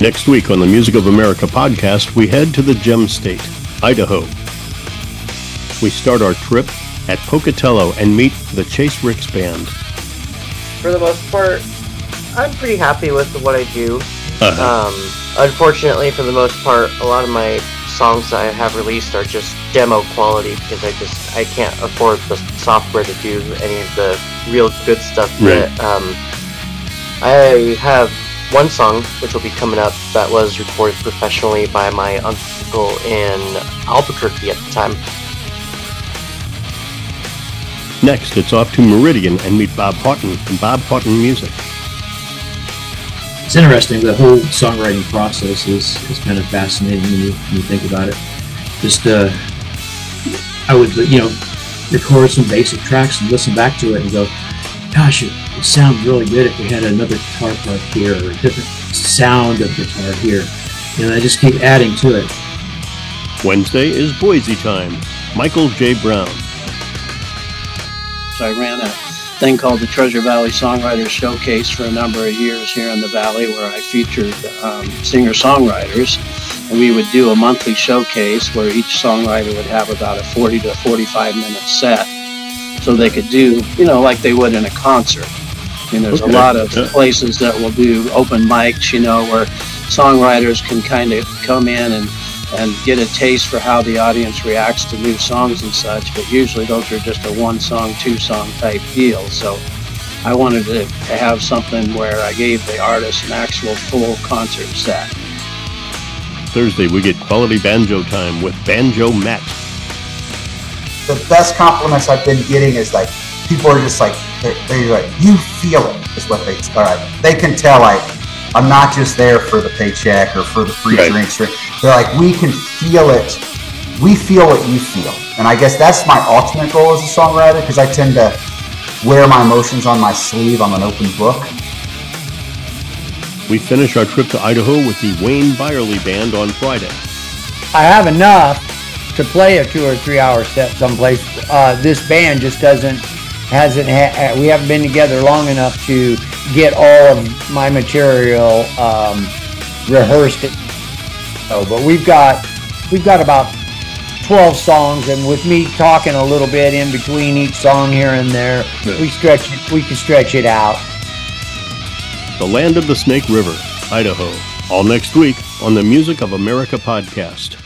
Next week on the Music of America podcast, we head to the Gem State, Idaho. We start our trip at Pocatello and meet the Chase Ricks Band. For the most part, I'm pretty happy with what I do. Uh-huh. Um, unfortunately, for the most part, a lot of my songs that I have released are just demo quality because I just I can't afford the software to do any of the real good stuff Right. yet. Um, I have one song which will be coming up that was recorded professionally by my uncle in Albuquerque at the time. Next, it's off to Meridian and meet Bob Houghton from Bob Houghton Music. It's interesting. The whole songwriting process is, is kind of fascinating when you, when you think about it. Just, uh, I would, you know, record some basic tracks and listen back to it and go, gosh, it would sound really good if we had another guitar part here or a different sound of guitar here. And I just keep adding to it. Wednesday is Boise time. Michael J. Brown. So I ran a thing called the Treasure Valley Songwriters Showcase for a number of years here in the valley, where I featured um, singer-songwriters, and we would do a monthly showcase where each songwriter would have about a 40 to 45 minute set, so they could do, you know, like they would in a concert. Mean, there's Okay. a lot of Yeah. places that will do open mics, you know, where songwriters can kind of come in and and get a taste for how the audience reacts to new songs and such. But usually those are just a one song, two song type deal. So I wanted to have something where I gave the artist an actual full concert set. Thursday, we get quality banjo time with Banjo Matt. The best compliments I've been getting is like people are just like they're, they're like you feel it is what they all right. They can tell like I'm not just there for the paycheck or for the free Right. drinks or they're like we can feel it. We feel what you feel. And I guess that's my ultimate goal as a songwriter because I tend to wear my emotions on my sleeve. I'm an open book. We finish our trip to Idaho with the Wayne Byerly Band on Friday. I have enough to play a two or three hour set someplace. Uh, this band just doesn't hasn't ha- we haven't been together long enough to get all of my material um, rehearsed. So, but we've got we've got about 12 songs, and with me talking a little bit in between each song here and there, we stretch it. We can stretch it out. The Land of the Snake River, Idaho. All next week on the Music of America podcast.